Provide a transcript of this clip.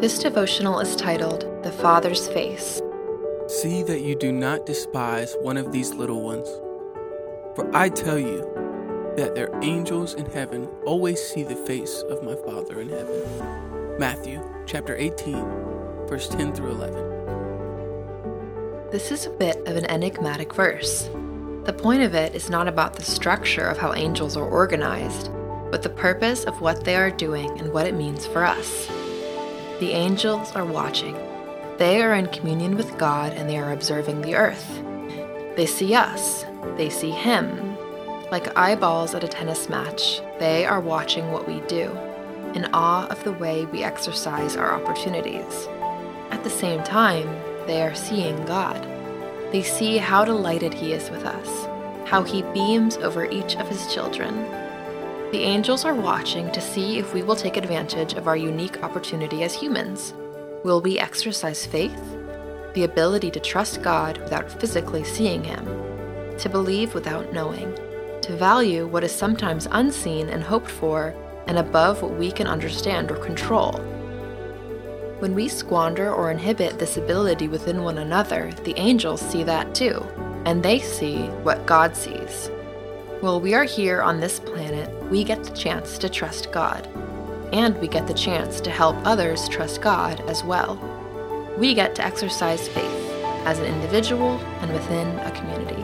This devotional is titled The Father's Face. See that you do not despise one of these little ones. For I tell you that their angels in heaven always see the face of my Father in heaven. Matthew chapter 18, verse 10 through 11. This is a bit of an enigmatic verse. The point of it is not about the structure of how angels are organized, but the purpose of what they are doing and what it means for us. The angels are watching. They are in communion with God and they are observing the earth. They see us, they see Him. Like eyeballs at a tennis match, they are watching what we do, in awe of the way we exercise our opportunities. At the same time, they are seeing God. They see how delighted He is with us, how He beams over each of His children, the angels are watching to see if we will take advantage of our unique opportunity as humans. Will we exercise faith? The ability to trust God without physically seeing Him, to believe without knowing, to value what is sometimes unseen and hoped for and above what we can understand or control. When we squander or inhibit this ability within one another, the angels see that too, and they see what God sees. While we are here on this planet, we get the chance to trust God. And we get the chance to help others trust God as well. We get to exercise faith as an individual and within a community.